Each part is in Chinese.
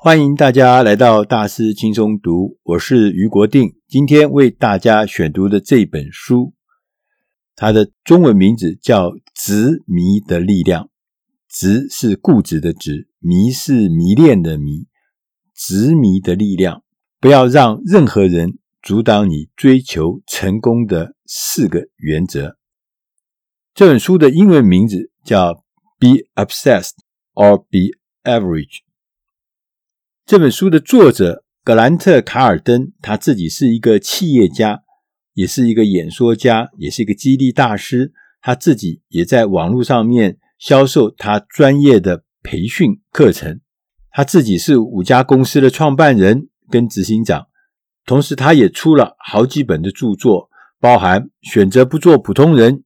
欢迎大家来到大师轻松读，我是于国定。今天为大家选读的这本书，它的中文名字叫《执迷的力量》。执是固执的执，迷是迷恋的迷。执迷的力量，不要让任何人阻挡你追求成功的四个原则。这本书的英文名字叫 Be Obsessed or Be Average。这本书的作者格兰特·卡尔登，他自己是一个企业家，也是一个演说家，也是一个激励大师。他自己也在网络上面销售他专业的培训课程。他自己是五家公司的创办人跟执行长，同时他也出了好几本的著作，包含《选择不做普通人》、《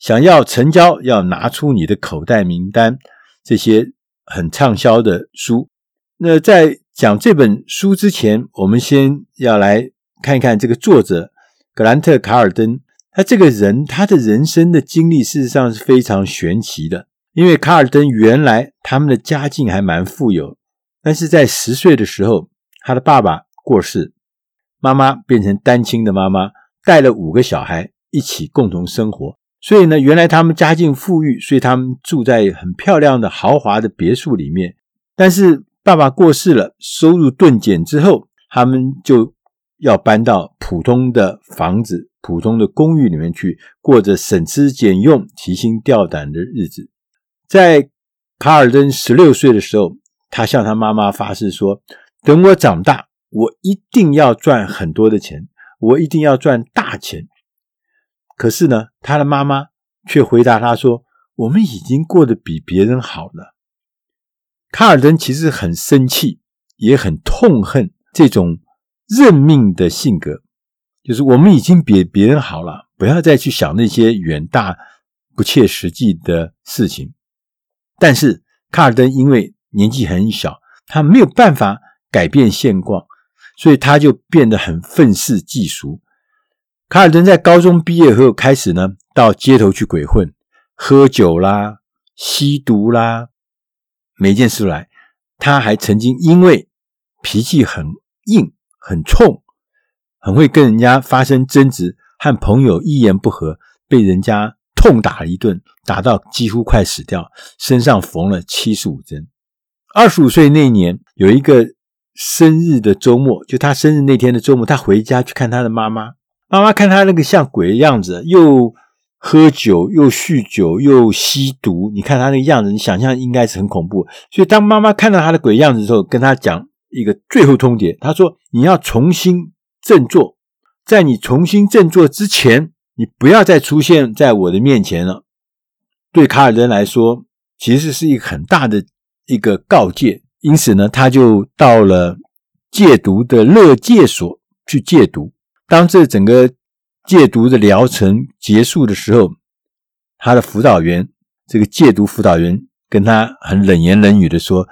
想要成交要拿出你的口袋名单》这些很畅销的书。那在讲这本书之前，我们先要来看一看这个作者格兰特·卡尔登。他这个人，他的人生的经历事实上是非常玄奇的。因为卡尔登原来他们的家境还蛮富有，但是在十岁的时候，他的爸爸过世，妈妈变成单亲的妈妈，带了五个小孩一起共同生活。所以呢，原来他们家境富裕，所以他们住在很漂亮的豪华的别墅里面，但是。爸爸过世了，收入顿减之后，他们就要搬到普通的房子、普通的公寓里面去，过着省吃俭用、提心吊胆的日子。在卡尔登十六岁的时候，他向他妈妈发誓说：“等我长大，我一定要赚很多的钱，我一定要赚大钱。”可是呢，他的妈妈却回答他说：“我们已经过得比别人好了。”卡尔登其实很生气，也很痛恨这种认命的性格，就是我们已经比别人好了，不要再去想那些远大不切实际的事情。但是卡尔登因为年纪很小，他没有办法改变现况，所以他就变得很愤世嫉俗。卡尔登在高中毕业后开始呢，到街头去鬼混，喝酒啦，吸毒啦。每件事来，他还曾经因为脾气很硬、很冲，很会跟人家发生争执，和朋友一言不合，被人家痛打了一顿，打到几乎快死掉，身上缝了七十五针。二十五岁那年，有一个生日的周末，就他生日那天的周末，他回家去看他的妈妈，妈妈看他那个像鬼的样子，又。喝酒又酗酒又吸毒，你看他那个样子，你想象应该是很恐怖。所以当妈妈看到他的鬼样子的时候，跟他讲一个最后通牒，他说：“你要重新振作，在你重新振作之前，你不要再出现在我的面前了。”对卡尔登来说，其实是一个很大的一个告诫。因此呢，他就到了戒毒的乐戒所去戒毒。当这整个戒毒的疗程结束的时候，他的辅导员，这个戒毒辅导员跟他很冷言冷语的说：“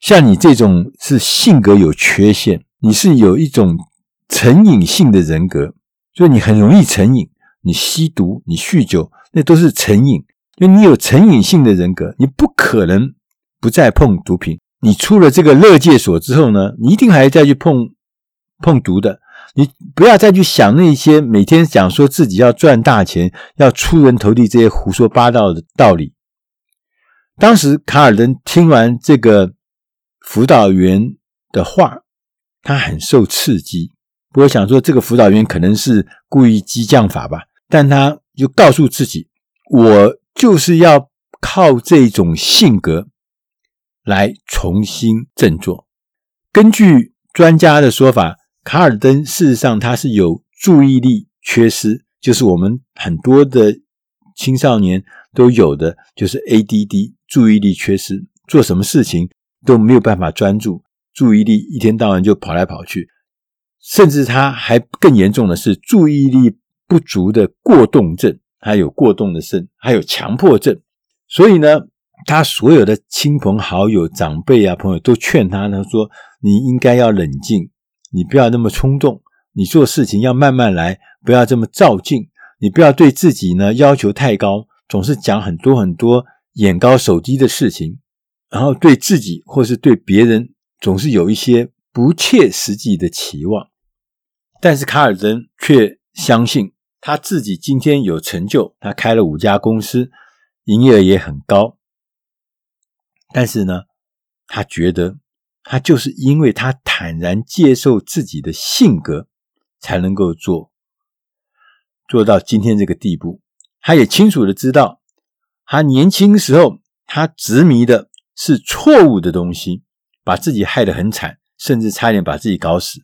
像你这种是性格有缺陷，你是有一种成瘾性的人格，所以你很容易成瘾。你吸毒，你酗酒，那都是成瘾，因为你有成瘾性的人格，你不可能不再碰毒品。你出了这个乐戒所之后呢，你一定还要再去碰碰毒的。”你不要再去想那些每天讲说自己要赚大钱、要出人头地这些胡说八道的道理。当时卡尔登听完这个辅导员的话，他很受刺激。不过想说这个辅导员可能是故意激将法吧，但他就告诉自己：我就是要靠这种性格来重新振作。根据专家的说法。卡尔登事实上他是有注意力缺失，就是我们很多的青少年都有的，就是 ADD，注意力缺失，做什么事情都没有办法专注，注意力一天到晚就跑来跑去，甚至他还更严重的是注意力不足的过动症，还有过动的症，还有强迫症，所以呢，他所有的亲朋好友、长辈啊、朋友都劝他呢，说你应该要冷静。你不要那么冲动，你做事情要慢慢来，不要这么躁进。你不要对自己呢要求太高，总是讲很多很多眼高手低的事情，然后对自己或是对别人总是有一些不切实际的期望。但是卡尔登却相信他自己今天有成就，他开了五家公司，营业额也很高。但是呢，他觉得他就是因为他坦然接受自己的性格，才能够做做到今天这个地步。他也清楚的知道，他年轻时候他执迷的是错误的东西，把自己害得很惨，甚至差点把自己搞死。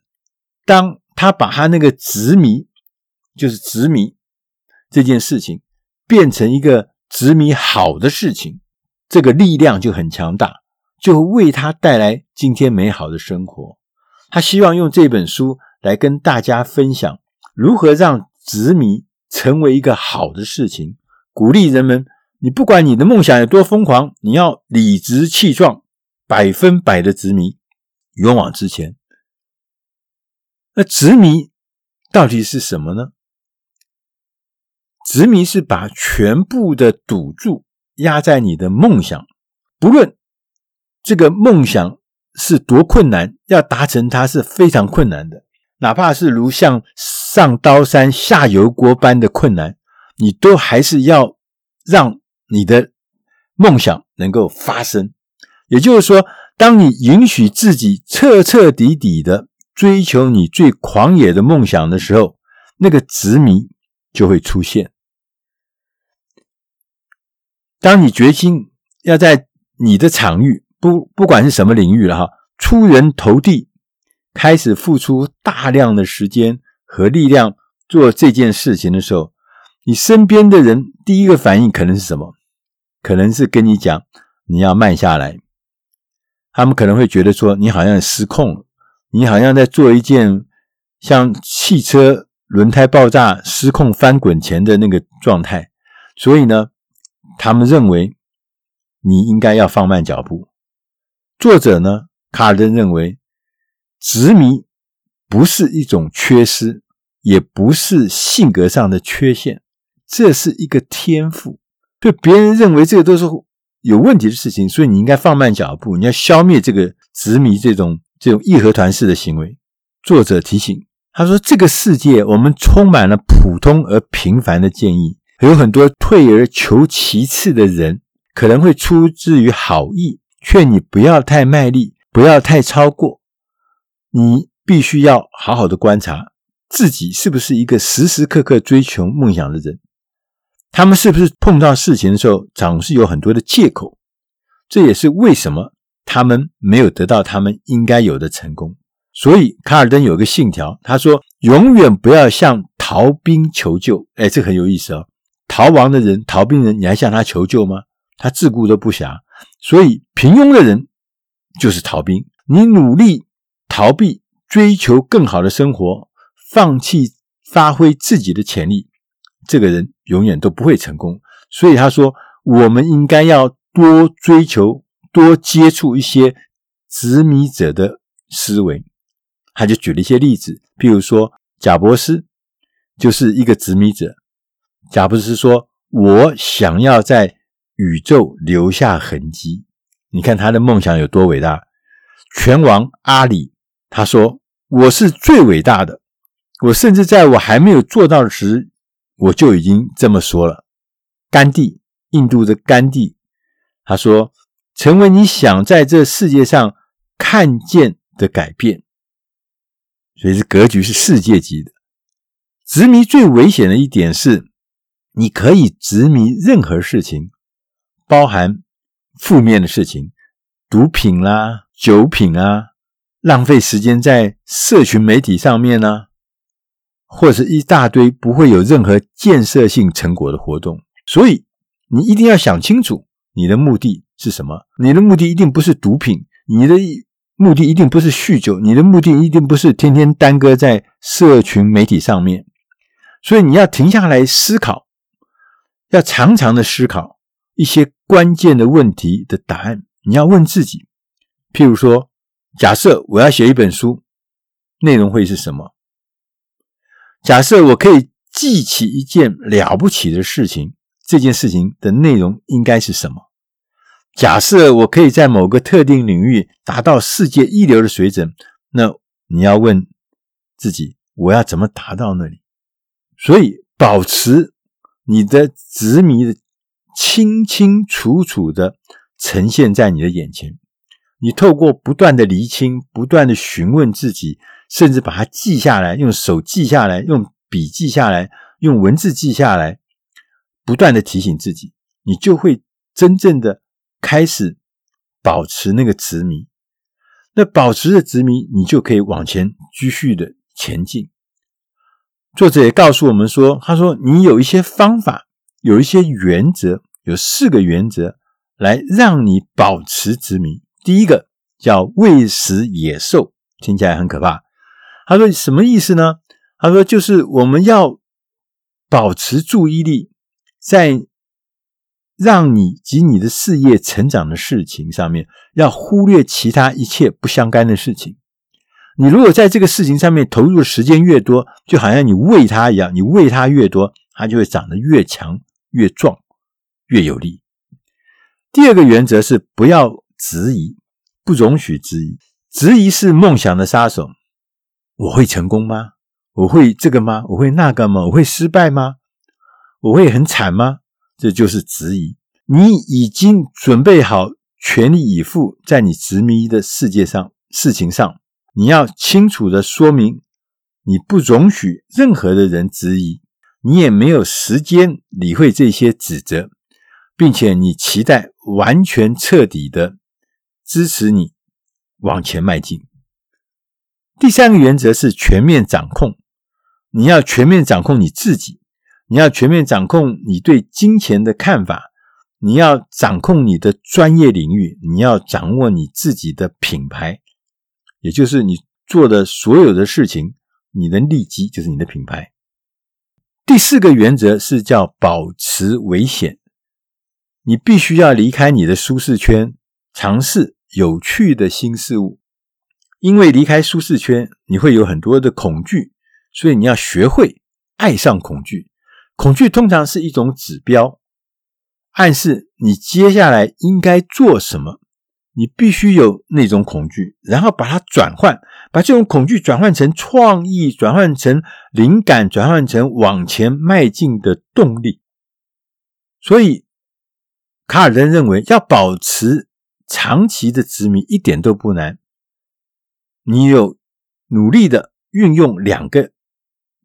当他把他那个执迷，就是执迷这件事情，变成一个执迷好的事情。这个力量就很强大，就为他带来今天美好的生活。他希望用这本书来跟大家分享，如何让执迷成为一个好的事情，鼓励人们。你不管你的梦想有多疯狂，你要理直气壮，百分百的执迷，勇往直前。那执迷到底是什么呢？执迷是把全部的赌注。压在你的梦想，不论这个梦想是多困难，要达成它是非常困难的。哪怕是如像上刀山下油锅般的困难，你都还是要让你的梦想能够发生。也就是说，当你允许自己彻彻底底的追求你最狂野的梦想的时候，那个执迷就会出现。当你决心要在你的场域，不不管是什么领域了哈，出人头地，开始付出大量的时间和力量做这件事情的时候，你身边的人第一个反应可能是什么？可能是跟你讲你要慢下来。他们可能会觉得说你好像失控了，你好像在做一件像汽车轮胎爆炸失控翻滚前的那个状态，所以呢。他们认为你应该要放慢脚步。作者呢，卡尔登认为，执迷不是一种缺失，也不是性格上的缺陷，这是一个天赋。就别人认为这个都是有问题的事情，所以你应该放慢脚步，你要消灭这个执迷这种这种义和团式的行为。作者提醒他说：“这个世界我们充满了普通而平凡的建议。”有很多退而求其次的人，可能会出自于好意，劝你不要太卖力，不要太超过。你必须要好好的观察自己是不是一个时时刻刻追求梦想的人。他们是不是碰到事情的时候总是有很多的借口？这也是为什么他们没有得到他们应该有的成功。所以卡尔登有个信条，他说：“永远不要向逃兵求救。”哎，这很有意思哦。逃亡的人、逃兵人，你还向他求救吗？他自顾都不暇。所以，平庸的人就是逃兵。你努力逃避，追求更好的生活，放弃发挥自己的潜力，这个人永远都不会成功。所以他说，我们应该要多追求、多接触一些执迷者的思维。他就举了一些例子，譬如说，贾伯斯就是一个执迷者。贾伯斯说：“我想要在宇宙留下痕迹。你看他的梦想有多伟大。”拳王阿里他说：“我是最伟大的。我甚至在我还没有做到时，我就已经这么说了。”甘地，印度的甘地，他说：“成为你想在这世界上看见的改变。”所以，这格局是世界级的。执迷最危险的一点是。你可以执迷任何事情，包含负面的事情，毒品啦、酒品啊，浪费时间在社群媒体上面呢、或是一大堆不会有任何建设性成果的活动。所以你一定要想清楚，你的目的是什么？你的目的一定不是毒品，你的目的一定不是酗酒，你的目的一定不是天天耽搁在社群媒体上面。所以你要停下来思考。要常常的思考一些关键的问题的答案。你要问自己，譬如说，假设我要写一本书，内容会是什么？假设我可以记起一件了不起的事情，这件事情的内容应该是什么？假设我可以在某个特定领域达到世界一流的水准，那你要问自己，我要怎么达到那里？所以，保持你的执迷的清清楚楚的呈现在你的眼前。你透过不断的厘清、不断的询问自己，甚至把它记下来，用手记下来，用笔记下来，用文字记下来，不断的提醒自己，你就会真正的开始保持那个执迷。那保持着执迷，你就可以往前继续的前进。作者也告诉我们说：“他说你有一些方法，有一些原则，有四个原则来让你保持执迷。第一个叫喂食野兽，听起来很可怕。他说什么意思呢？他说就是我们要保持注意力在让你及你的事业成长的事情上面，要忽略其他一切不相干的事情。”你如果在这个事情上面投入的时间越多，就好像你喂它一样，你喂它越多，它就会长得越强、越壮、越有力。第二个原则是不要质疑，不容许质疑。质疑是梦想的杀手。我会成功吗？我会这个吗？我会那个吗？我会失败吗？我会很惨吗？这就是质疑。你已经准备好全力以赴，在你执迷的世界上、事情上。你要清楚的说明，你不容许任何的人质疑，你也没有时间理会这些指责，并且你期待完全彻底的支持你往前迈进。第三个原则是全面掌控，你要全面掌控你自己，你要全面掌控你对金钱的看法，你要掌控你的专业领域，你要掌握你自己的品牌。也就是你做的所有的事情，你的利基就是你的品牌。第四个原则是叫保持危险，你必须要离开你的舒适圈，尝试有趣的新事物。因为离开舒适圈，你会有很多的恐惧，所以你要学会爱上恐惧。恐惧通常是一种指标，暗示你接下来应该做什么。你必须有那种恐惧，然后把它转换，把这种恐惧转换成创意，转换成灵感，转换成往前迈进的动力。所以，卡尔登认为要保持长期的执迷一点都不难。你有努力的运用两个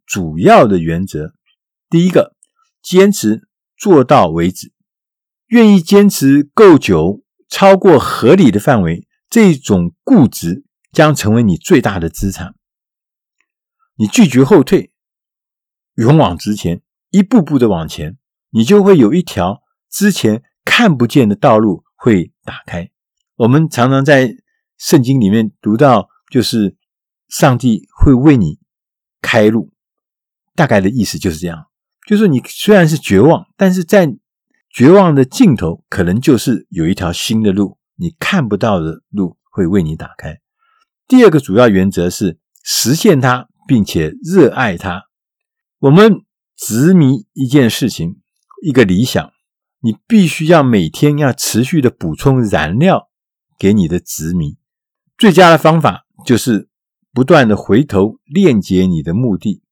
主要的原则：第一个，坚持做到为止，愿意坚持够久。超过合理的范围，这种固执将成为你最大的资产。你拒绝后退，勇往直前，一步步的往前，你就会有一条之前看不见的道路会打开。我们常常在圣经里面读到，就是上帝会为你开路，大概的意思就是这样，就是你虽然是绝望，但是在绝望的尽头，可能就是有一条新的路，你看不到的路会为你打开。第二个主要原则是实现它，并且热爱它。我们执迷一件事情，一个理想，你必须要每天要持续的补充燃料给你的执迷。最佳的方法就是不断的回头链接你的目的。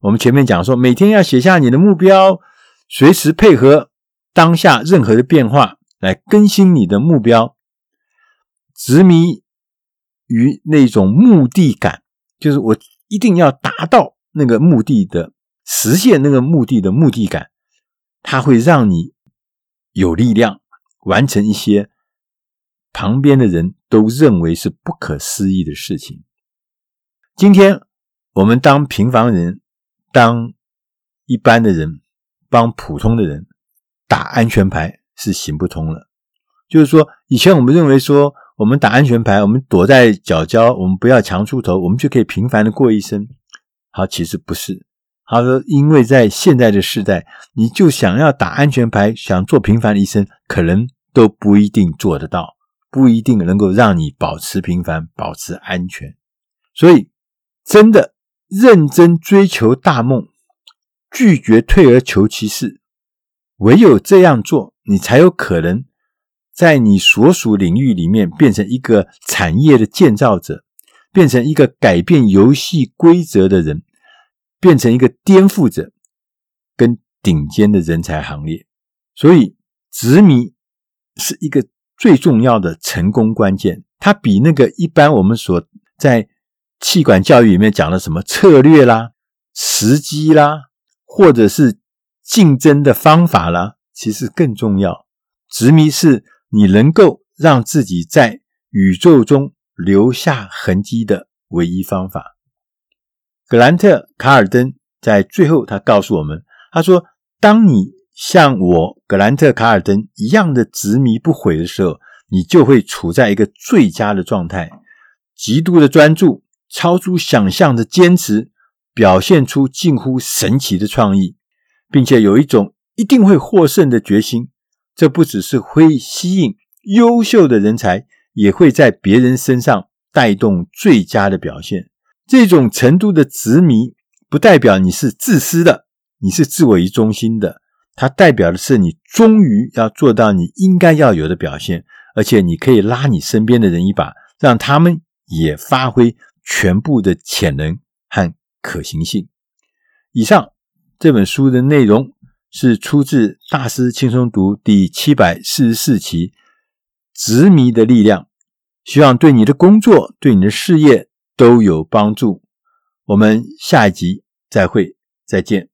我们前面讲说，每天要写下你的目标，随时配合。当下任何的变化来更新你的目标，执迷于那种目的感，就是我一定要达到那个目的的实现那个目的的目的感，它会让你有力量完成一些旁边的人都认为是不可思议的事情。今天我们当平凡人，当一般的人，帮普通的人。打安全牌是行不通了，就是说，以前我们认为说，我们打安全牌，我们躲在角角，我们不要强出头，我们就可以平凡的过一生。好，其实不是。他说，因为在现在的时代，你就想要打安全牌，想做平凡的一生，可能都不一定做得到，不一定能够让你保持平凡，保持安全。所以，真的认真追求大梦，拒绝退而求其次。唯有这样做，你才有可能在你所属领域里面变成一个产业的建造者，变成一个改变游戏规则的人，变成一个颠覆者，跟顶尖的人才行列。所以，执迷是一个最重要的成功关键。它比那个一般我们所在气管教育里面讲的什么策略啦、时机啦，或者是竞争的方法啦，其实更重要。执迷是你能够让自己在宇宙中留下痕迹的唯一方法。格兰特·卡尔登在最后他告诉我们，他说：“当你像我格兰特·卡尔登一样的执迷不悔的时候。”你就会处在一个最佳的状态，极度的专注，超出想象的坚持，表现出近乎神奇的创意，并且有一种一定会获胜的决心。这不只是会吸引优秀的人才，也会在别人身上带动最佳的表现。这种程度的执迷，不代表你是自私的，你是自我为中心的，它代表的是你终于要做到你应该要有的表现。而且你可以拉你身边的人一把，让他们也发挥全部的潜能和可行性。以上这本书的内容是出自《大师轻松读》第七百四十四期《执迷的力量》，希望对你的工作、对你的事业都有帮助。我们下一集再会，再见。